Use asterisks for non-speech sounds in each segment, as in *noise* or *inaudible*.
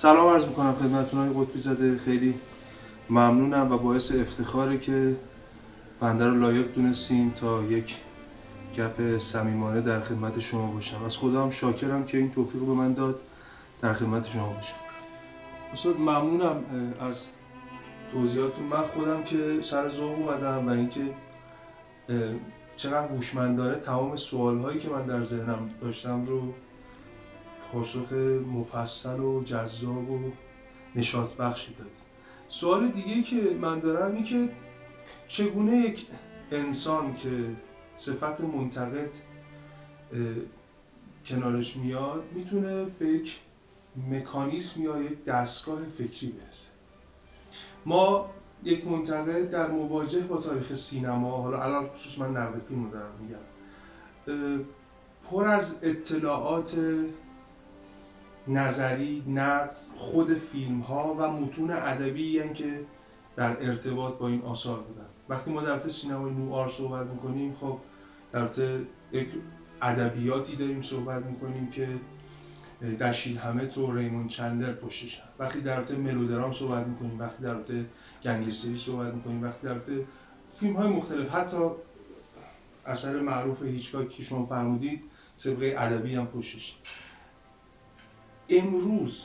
سلام عرض می‌کنم خدمتتون های قطبی زده خیلی ممنونم و باعث افتخاره که بنده رو لایق دونستین تا یک گپ صمیمانه در خدمت شما باشم. از خدا هم شاکرم که این توفیق رو به من داد در خدمت شما باشم. استاد ممنونم از توضیحاتتون. من خودم که سر ذوق اومدم و اینکه چقدر هوشمندانه تمام سوال هایی که من در ذهنم داشتم رو پاسخ مفصل و جذاب و نشاط بخشی دادیم سوال دیگه که من دارم این که چگونه یک انسان که صفت منتقد کنارش میاد می‌تونه به یک مکانیسم یا یک دستگاه فکری برسه؟ ما یک منتقد در مواجه با تاریخ سینما حالا الان خصوص من نقد فیلم رو دارم میگم پر از اطلاعات نظری نقد خود فیلم ها و متون ادبی که در ارتباط با این آثار بودن. وقتی ما در سینمای نوار صحبت می‌کنیم خب در یک ادبیاتی داریم صحبت می‌کنیم که دشیل همه و ریمون چندر پشتشن وقتی در رابطه ملودرام صحبت می‌کنیم وقتی در رابطه گنگستری صحبت می‌کنیم وقتی در رابطه فیلم های مختلف. حتی اثر معروف هیچکاک که شما فرمودید سبقه ادبی هم پشتش امروز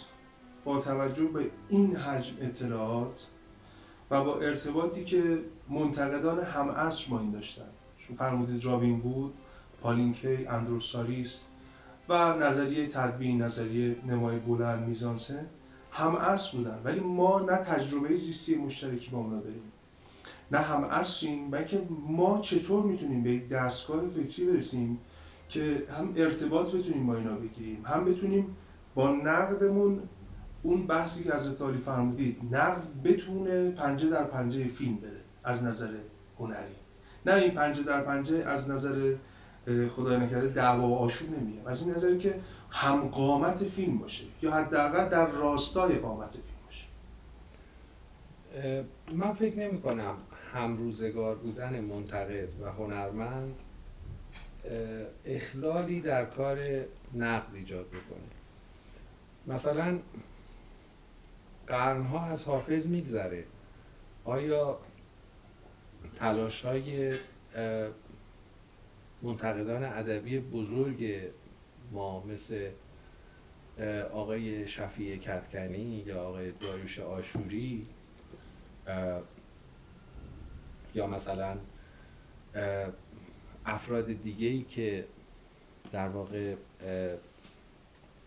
با توجه به این حجم اطلاعات و با ارتباطی که منتقدان هم ما این داشتن شما فرمودید رابین بود پالینکی اندروساریس و نظریه تدوین نظریه نمای بلند هم اصل بودن. ولی ما نه تجربه زیستی مشترکی با اونا داریم نه هم اصلیم بلکه ما چطور می‌تونیم به دستگاه فکری برسیم که هم ارتباط بتونیم با اینا بگیریم هم بتونیم با نقدمون اون بحثی که از تالی فرمودید نقد بتونه پنجه در پنجه فیلم بره از نظر هنری. نه این پنجه در پنجه از نظر خدای نکرده دعوا و آشوب نمیاد از این نظری که هم قامت فیلم باشه یا حداقل در راستای قامت فیلم باشه. من فکر نمی کنم هم روزگار بودن منتقد و هنرمند اخلالی در کار نقد ایجاد بکنه. مثلا قرنها از حافظ میگذره. آیا تلاش های منتقدان ادبی بزرگ ما مثل آقای شفیع کتکنی یا آقای داریوش آشوری یا مثلا افراد دیگه ای که در واقع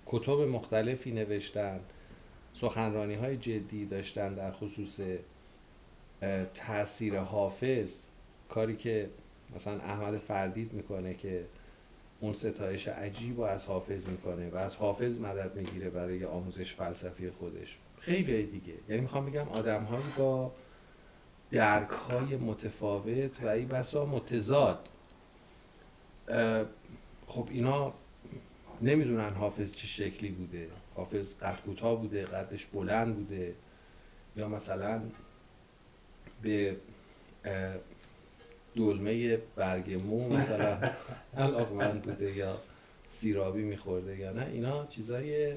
کتب مختلفی نوشتن سخنرانی های جدی داشتن در خصوص تاثیر حافظ. کاری که مثلا احمد فردید می‌کنه که اون ستایش عجیب و از حافظ می‌کنه و از حافظ مدد می‌گیره برای آموزش فلسفی خودش. خیلی دیگه. یعنی می‌خوام بگم آدم با درک های متفاوت و ای بسا متضاد. خب اینا نمی‌دونن حافظ چه شکلی بوده. حافظ قد کوتاه بوده قدش بلند بوده. یا مثلا به دلمه برگ مو مثلا *laughs* علاقمند بوده یا سیرابی میخورده یا نه اینا چیزای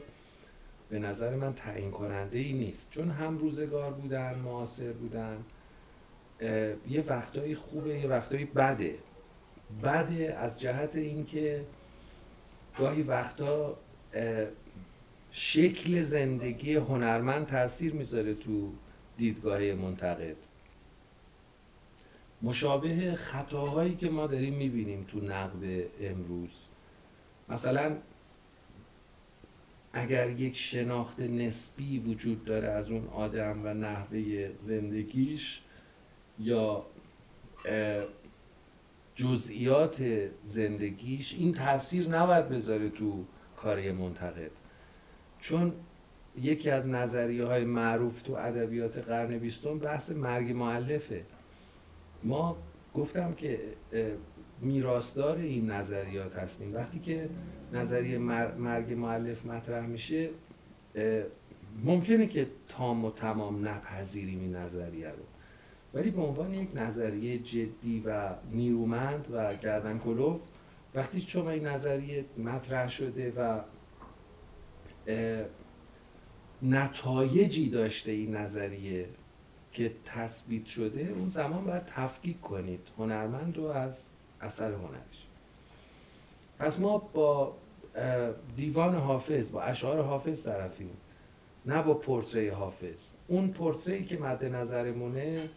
به نظر من تعیین کننده ای نیست. چون هم روزگار بودن معاصر بودن یه وقتایی خوبه یه وقتایی بده. بده از جهت اینکه گاهی وقتا شکل زندگی هنرمند تاثیر می‌ذاره تو دیدگاه منتقد. مشابه خطاهایی که ما داریم می‌بینیم تو نقد امروز. مثلا اگر یک شناخت نسبی وجود داره از اون آدم و نحوه زندگیش یا جزئیات زندگیش این تاثیر نباید بذاره تو کاری منتقد. چون یکی از نظریه های معروف تو ادبیات قرن بیستم بحث مرگ معلفه ما گفتم که میراثدار این نظریات هستیم. وقتی که نظریه مرگ معلف مطرح میشه ممکنه که تام و تمام نپذیریم این نظریه رو. ولی به عنوان یک نظریه جدی و نیرومند و گردن کلوف وقتی شما این نظریه مطرح شده و نتایجی داشته این نظریه که تثبیت شده اون زمان باید تفکیک کنید. هنرمند رو از اثر هنرش. پس ما با دیوان حافظ با اشعار حافظ طرفیم نه با پورتری حافظ. اون پورتری که مد نظرمونه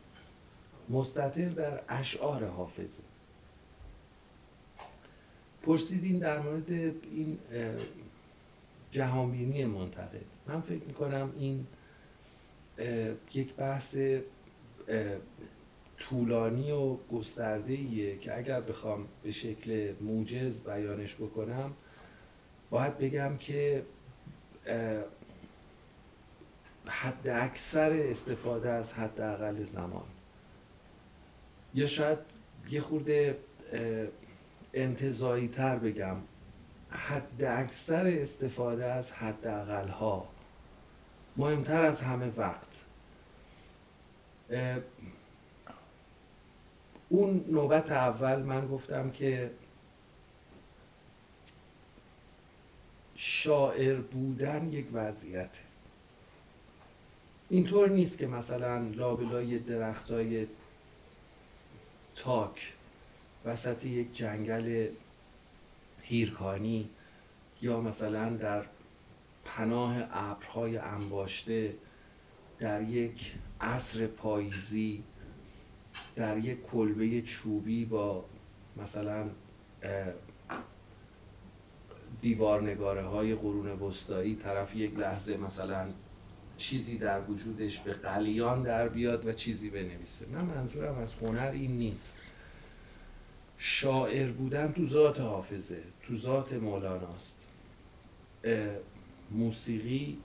مستطر در اشعار حافظه. پرسیدین در مورد این جهانبینی منتقد. من فکر می‌کنم این یک بحث طولانی و گسترده ایه که اگر بخوام به شکل موجز بیانش بکنم باید بگم که حد اکثر استفاده از حد اقل زمان. یا شاید یه خورده انتظایی تر بگم. حد اکثر استفاده از حد اقل ها مهمتر از همه وقت. اون نوبت اول من گفتم که شاعر بودن یک وضعیت اینطور نیست که مثلا لابلای درختای تاک وسط یک جنگل هیرکانی یا مثلا در پناه ابرهای انباشته در یک عصر پاییزی در یک کلبه چوبی با مثلا دیوارنگاره های قرون وسطایی طرف یک لحظه مثلا چیزی در وجودش به قلیان در بیاد و چیزی بنویسه. من منظورم از هنر این نیست. شاعر بودن تو ذات حافظه تو ذات مولاناست. موسیقی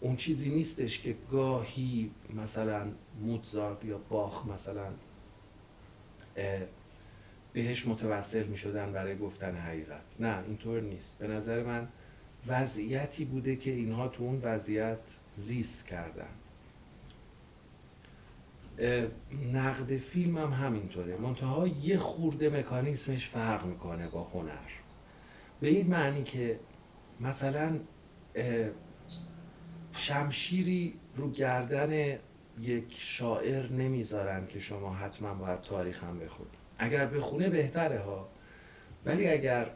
اون چیزی نیستش که گاهی مثلا موتزارت یا باخ مثلا بهش متوسل می شدن برای گفتن حقیقت. نه اینطور نیست. به نظر من وضعیتی بوده که اینها تو اون وضعیت زیست کردن. نقد فیلم هم همینطوره. منتها یه خورده مکانیسمش فرق می‌کنه با هنر. به این معنی که مثلا شمشیری رو گردن یک شاعر نمی‌ذارن که شما حتما باید تاریخ هم بخونید اگر بخونه بهتره ها. ولی اگر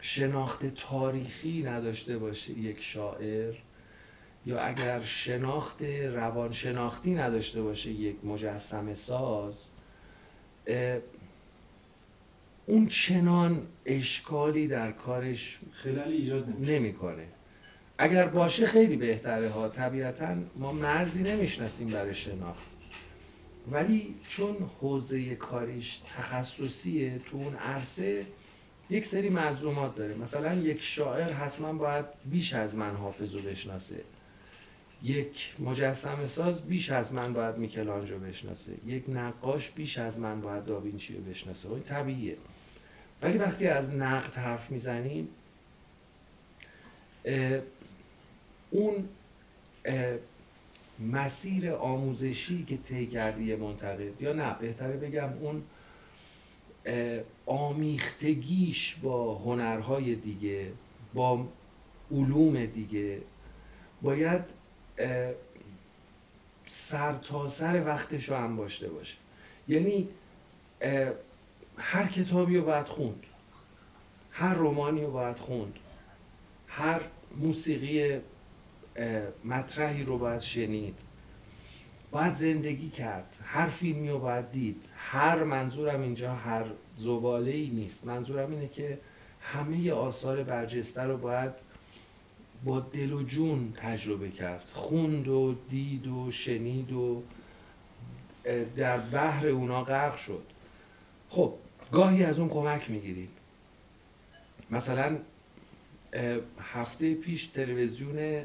شناخت تاریخی نداشته باشه یک شاعر یا اگر شناخت روانشناختی نداشته باشه یک مجسم ساز اون چنان اشکالی در کارش خلالی ایجاد نمی‌کنه. اگر باشه خیلی بهتره ها. طبیعتا ما مرزی نمی‌شناسیم برای شناخت. ولی چون حوزه کاریش تخصصیه تو اون عرصه یک سری ملزومات داره. مثلا یک شاعر حتما باید بیش از من حافظ رو بشناسه. یک مجسم ساز بیش از من باید میکلانجو بشناسه. یک نقاش بیش از من باید داوینچی رو بشناسه. این طبیعیه. ولی وقتی از نقد حرف می‌زنیم اون مسیر آموزشی که طی کردی منتقد یا نه بهتره بگم اون آمیختگیش با هنرهای دیگه با علوم دیگه باید سر تا سر وقتش رو هم باشه. یعنی هر کتابی رو باید خوند. هر رومانی رو باید خوند. هر موسیقی مطرحی رو باید شنید. باید زندگی کرد. هر فیلمی رو باید دید. هر منظورم اینجا هر زباله ای نیست. منظورم اینه که همه آثار برجسته رو باید با دل و جون تجربه کرد. خوند و دید و شنید و در بحر اونا غرق شد. خب گاهی از اون کمک می‌گیریم مثلا هفته پیش تلویزیون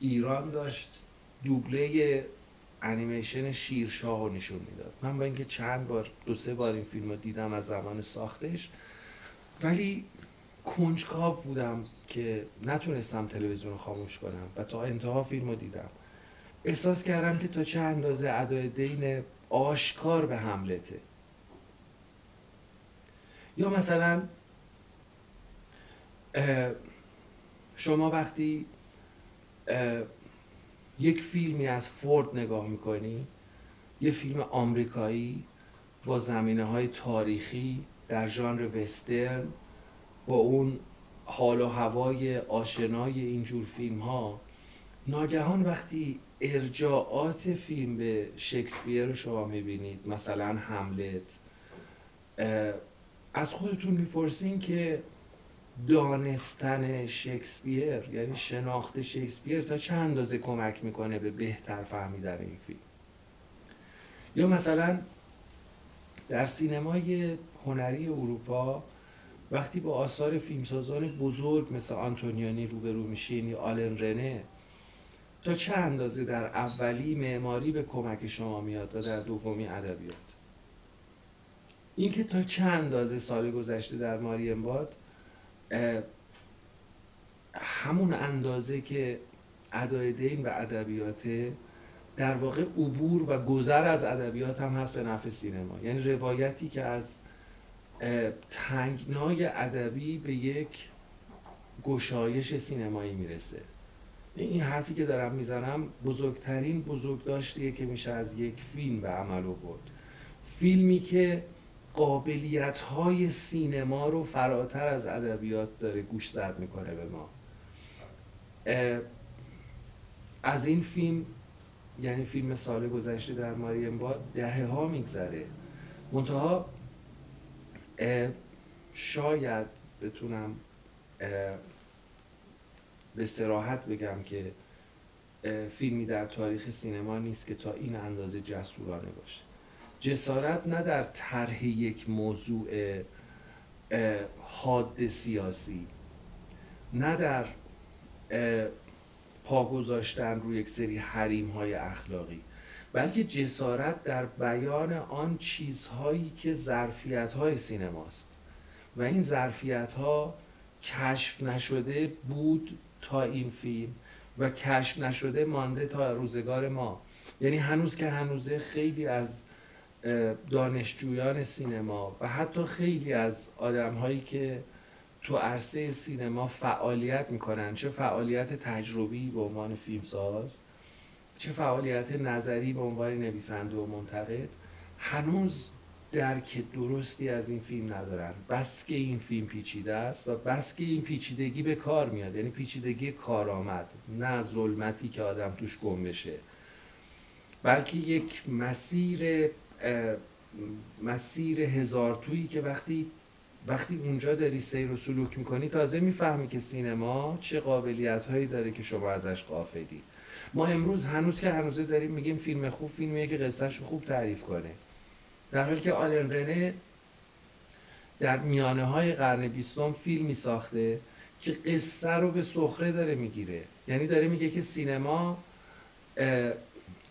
ایران داشت دوبله انیمیشن شیرشاه رو نشون می‌داد. من با اینکه چند بار دو سه بار این فیلم رو دیدم از زمان ساختش ولی کنجکاو بودم. که نتونستم تلویزیون رو خاموش کنم و تا انتها فیلم رو دیدم. احساس کردم که تا چه اندازه ادای دین آشکار به حملته. یا مثلا شما وقتی یک فیلمی از فورد نگاه می‌کنی یه فیلم آمریکایی با زمینه های تاریخی در ژانر وسترن با اون حال و هوای آشنای اینجور فیلم ها ناگهان وقتی ارجاعات فیلم به شکسپیر رو شما می‌بینید مثلا هملت از خودتون می‌پرسین که دانستن شکسپیر یعنی شناخت شکسپیر تا چه اندازه کمک می‌کنه به بهتر فهمیدن این فیلم؟ یا مثلا در سینمای هنری اروپا وقتی با آثار فیلمسازان بزرگ مثل آنتونیانی روبرو میشین یا آلن رنه تا چه اندازه در اولی معماری به کمک شما میاد و در دومی ادبیات اینکه تا چه اندازه سال گذشته در ماریم باد همون اندازه که ادای دین و ادبیات در واقع عبور و گذر از ادبیات هم هست به نفع سینما. یعنی روایتی که از تنگنای ادبی به یک گشایش سینمایی می‌رسه. این حرفی که دارم می‌زنم بزرگترین بزرگداشتیه که میشه از یک فیلم به عمل آورد. فیلمی که قابلیت های سینما رو فراتر از ادبیات داره گوش زد می‌کنه به ما. از این فیلم یعنی فیلم سال گذشته در ماریم با دهه ها میگذره. منتها شاید بتونم به سراحت بگم که فیلمی در تاریخ سینما نیست که تا این اندازه جسورانه باشه. جسارت نه در طرح یک موضوع حاد سیاسی نه در پا گذاشتن روی یک سری حریم های اخلاقی. بلکه جسارت در بیان آن چیزهایی که ظرفیت های سینماست. و این ظرفیت ها کشف نشده بود تا این فیلم و کشف نشده مانده تا روزگار ما. یعنی هنوز که هنوزه خیلی از دانشجویان سینما و حتی خیلی از آدم هایی که تو عرصه سینما فعالیت می‌کنن چه فعالیت تجربی به عنوان فیلمساز چه فعالیت نظری به عنوان نویسنده و منتقد هنوز درک درستی از این فیلم ندارن. بس که این فیلم پیچیده است و بس که این پیچیدگی به کار میاد. یعنی پیچیدگی کارآمد نه ظلمتی که آدم توش گم بشه. بلکه یک مسیر مسیر هزار تویی که وقتی وقتی اونجا داری سیر و سلوک می‌کنی تازه می‌فهمی که سینما چه قابلیت هایی داره که شما ازش قافلی ما امروز هنوز که هنوزه داریم میگیم فیلم خوب فیلمیه که قصهش خوب تعریف کنه. در حالی که آلن رنه در میانه های قرن بیستم فیلمی ساخته که قصه رو به سخره داره می‌گیره. یعنی داره میگه که سینما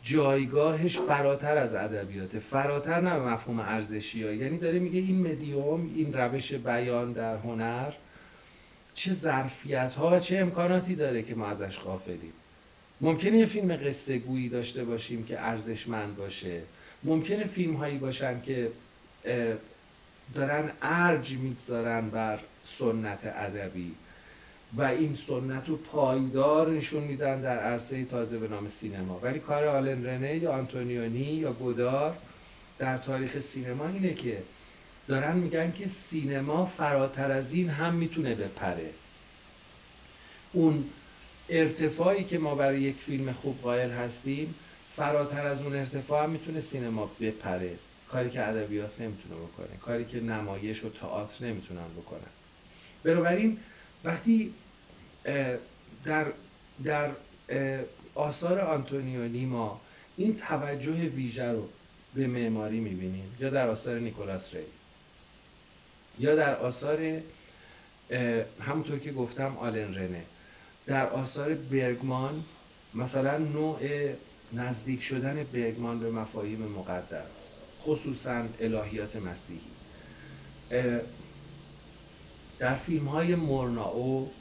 جایگاهش فراتر از ادبیات فراتر نه مفهوم ارزشی ها. یعنی داره میگه این مدیوم این روش بیان در هنر چه ظرفیت ها و چه امکاناتی داره که ما ازش غافلیم. ممکنه یه فیلم قصه گویی داشته باشیم که ارزشمند باشه. ممکنه فیلم هایی باشن که دارن ارج می‌گذارن بر سنت ادبی و این سنت رو پایدار نشون میدن در عرصه تازه به نام سینما. ولی کار آلن رنه یا آنتونیونی یا گودار در تاریخ سینما اینه که دارن میگن که سینما فراتر از این هم می‌تونه بپره. اون ارتفاعی که ما برای یک فیلم خوب قائل هستیم فراتر از اون ارتفاع هم می‌تونه سینما بپره. کاری که ادبیات نمی‌تونه بکنه. کاری که نمایش و تئاتر نمی‌تونن بکنن. بنابراین وقتی در در آثار آنتونیونی ما این توجه ویژه رو به معماری می‌بینیم یا در آثار نیکولاس ری یا در آثار همونطور که گفتم آلن رنه. در آثار برگمان مثلا نوع نزدیک شدن برگمان به مفاهیم مقدس خصوصا الهیات مسیحی. در فیلم های مورناو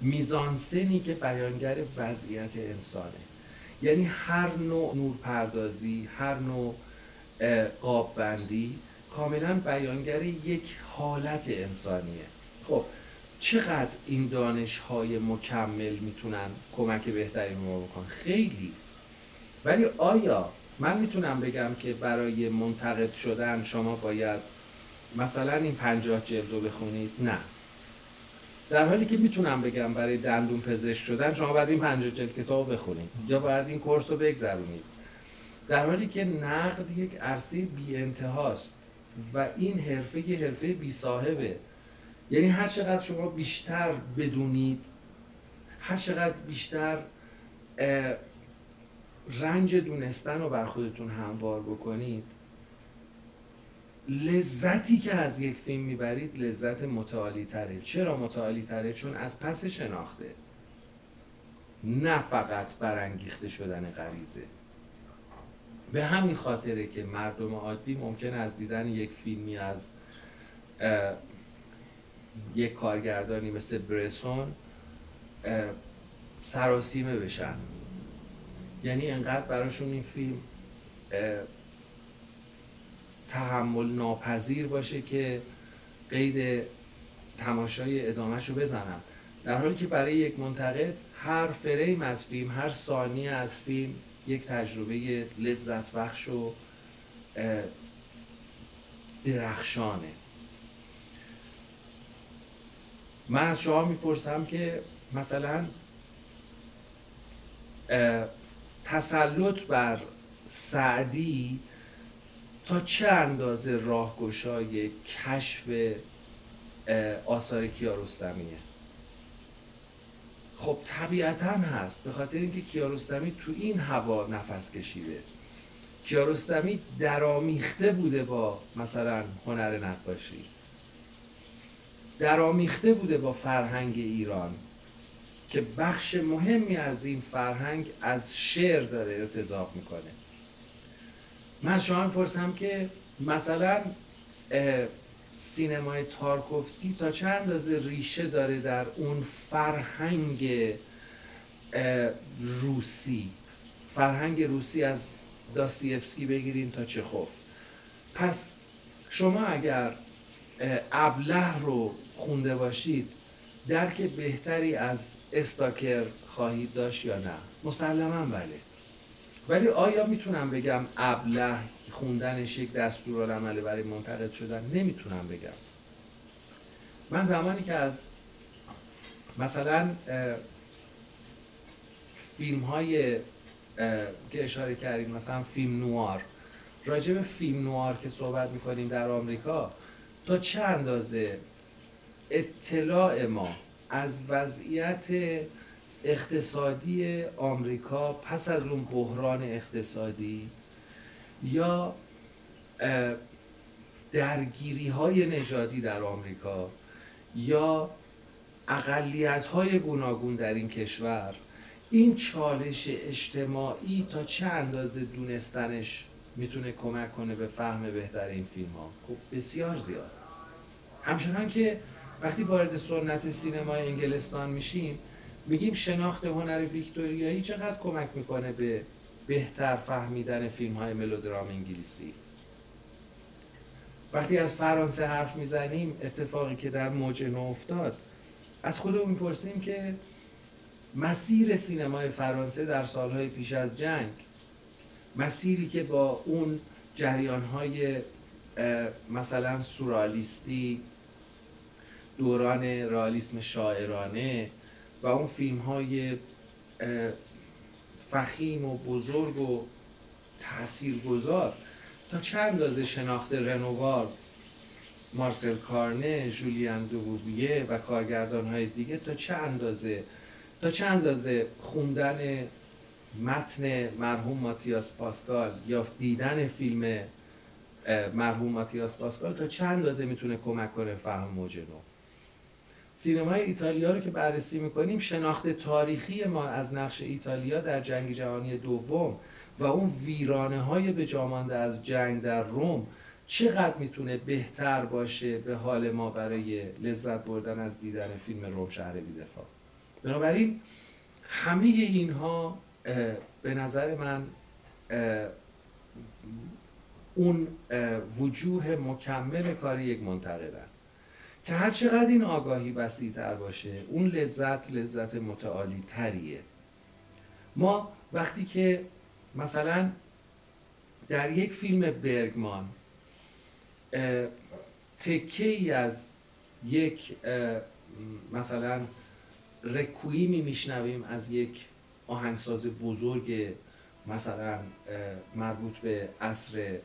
میزانسنی که بیانگر وضعیت انسانه. یعنی هر نوع نورپردازی هر نوع قاببندی کاملا بیانگر یک حالت انسانیه. خب چقدر این دانش های مکمل می‌تونن کمک بهتری به ما بکنن؟ خیلی. ولی آیا من می‌تونم بگم که برای منتقد شدن شما باید مثلا این پنجاه جلد رو بخونید؟ نه. در حالی که می‌تونم بگم برای دندون پزشک شدن شما باید این پنجاه جلد کتاب بخونید یا باید این کورس رو بگذرونید. در حالی که نقد یک عرصه بی انتهاست و این حرفه یه حرفه بی صاحبه یعنی هر چقدر شما بیشتر بدونید هر چقدر بیشتر رنج دونستن رو بر خودتون هموار بکنید لذتی که از یک فیلم می‌برید لذت متعالی تره چرا متعالی تره؟ چون از پس شناخته. نه فقط برانگیخته شدن غریزه. به همین خاطره که مردم عادی ممکن از دیدن یک فیلمی از یک کارگردانی مثل برسون سراسیمه بشن یعنی انقدر براشون این فیلم تحمل ناپذیر باشه که قید تماشای ادامهش رو بزنم در حالی که برای یک منتقد هر فریم از فیلم هر ثانیه از فیلم یک تجربه لذت بخش و درخشانه. من از شما می‌پرسم که مثلا تسلط بر سعدی تا چه اندازه راهگشای کشف آثار کیارستمیه؟ خب طبیعتا هست به خاطر اینکه کیارستمی تو این هوا نفس کشیده. کیارستمی درامیخته بوده با مثلا هنر نقاشی. درامیخته بوده با فرهنگ ایران که بخش مهمی از این فرهنگ از شعر داره ارتزاق می‌کنه. من شما پرسم که مثلا سینمای تارکوفسکی تا چند اندازه ریشه داره در اون فرهنگ روسی؟ فرهنگ روسی از داستیفسکی بگیرین تا چخوف. پس شما اگر ابله رو خونده باشید درک بهتری از استاکر خواهید داشت یا نه؟ مسلما بله. ولی آیا می‌تونم بگم ابله خوندنش یک دستورالعمله برای منتقد شدن؟ نمی‌تونم بگم. من زمانی که از مثلا فیلم های که اشاره کردیم مثلا فیلم نوار. راجع به فیلم نوار که صحبت می‌کنیم در آمریکا تا چه اندازه اطلاع ما از وضعیت اقتصادی آمریکا پس از اون بحران اقتصادی یا درگیری های نژادی در آمریکا یا اقلیت های گوناگون در این کشور این چالش اجتماعی تا چه اندازه دونستنش می‌تونه کمک کنه به فهم بهتر این فیلم ها خب بسیار زیاد. همچنان که وقتی وارد سنت سینمای انگلستان میشیم میگیم شناخت هنر ویکتوریایی چقدر کمک می‌کنه به بهتر فهمیدن فیلم های ملودرام انگلیسی؟ وقتی از فرانسه حرف می‌زنیم اتفاقی که در موج نو افتاد از خودمون می‌پرسیم که مسیر سینمای فرانسه در سالهای پیش از جنگ مسیری که با اون جریان های مثلا سورالیستی دوران رالیسم شاعرانه و اون فیلم های فخیم و بزرگ و تاثیرگذار. تا چند اندازه شناخت رنوار مارسل کارنه جولیان دوویه و کارگردان های دیگه تا چه اندازه؟ تا چند اندازه خوندن متن مرحوم ماتیاس پاسکال یا دیدن فیلم مرحوم ماتیاس پاسکال تا چند اندازه می‌تونه کمک کنه فهم موج نو؟ سینمای ایتالیا رو که بررسی می‌کنیم شناخت تاریخی ما از نقش ایتالیا در جنگ جهانی دوم و اون ویرانه های به جامانده از جنگ در روم چقدر می‌تونه بهتر باشه به حال ما برای لذت بردن از دیدن فیلم روم شهر بیدفاع؟ بنابراین همه اینها به نظر من اون وجوه مکمل کار یک منتقدن که هر چقدر این آگاهی وسیع تر باشه اون لذت لذت متعالی تریه. ما وقتی که مثلا در یک فیلم برگمان تکه ای از یک مثلا رکویمی میشنویم از یک آهنگساز بزرگ مثلا مربوط به عصر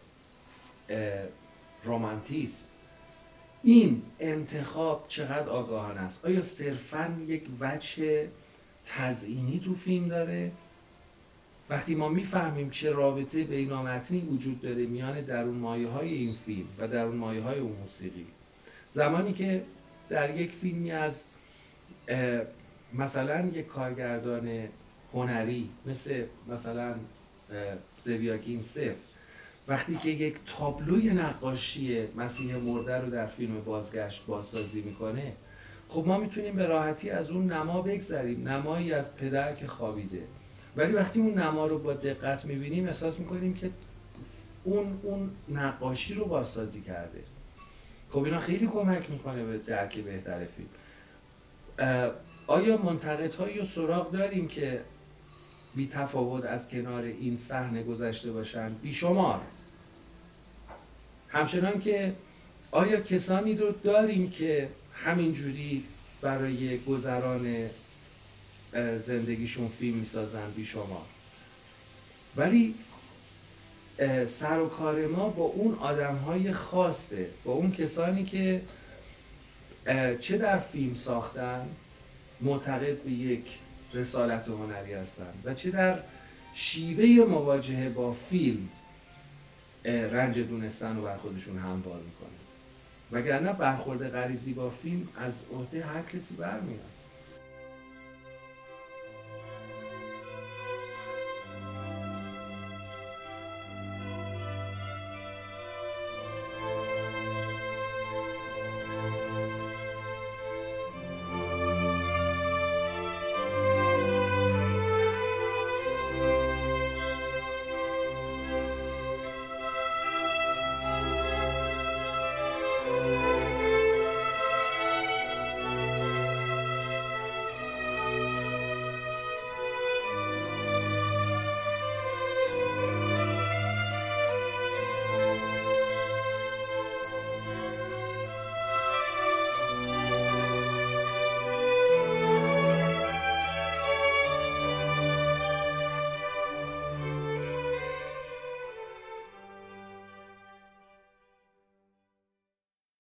رومانتیسم این انتخاب چقدر آگاهانه است؟ آیا صرفا یک وجه تزئینی تو فیلم داره؟ وقتی ما می‌فهمیم چه رابطه بینامتنی وجود داره میان درون مایه های این فیلم و درون مایه های اون موسیقی زمانی که در یک فیلمی از مثلا یک کارگردان هنری مثل مثلا زویاگین سف وقتی که یک تابلوی نقاشی مسیح مرده رو در فیلم بازگشت بازسازی می‌کنه خب ما می‌تونیم به راحتی از اون نما بگذریم. نمایی از پدر که خوابیده. ولی وقتی اون نما رو با دقت می‌بینیم احساس می‌کنیم که اون اون نقاشی رو بازسازی کرده. خب اینا خیلی کمک می‌کنه به درک بهتر فیلم. آیا منتقدهایی و سراغ داریم که بی تفاوت از کنار این صحنه گذشته باشن. بیشمار همچنان که آیا کسانی رو داریم که همینجوری برای گذران زندگیشون فیلم می‌سازن؟ بیشمار ولی سر و کار ما با اون آدم های خاصه با اون کسانی که چه در فیلم ساختن معتقد به یک رسالت هنری هستند و چه در شیوه مواجهه با فیلم رنج دونستن و بر خودشون هموار می‌کنه. وگرنه برخورد غریزی با فیلم از عهده هر کسی برمیاد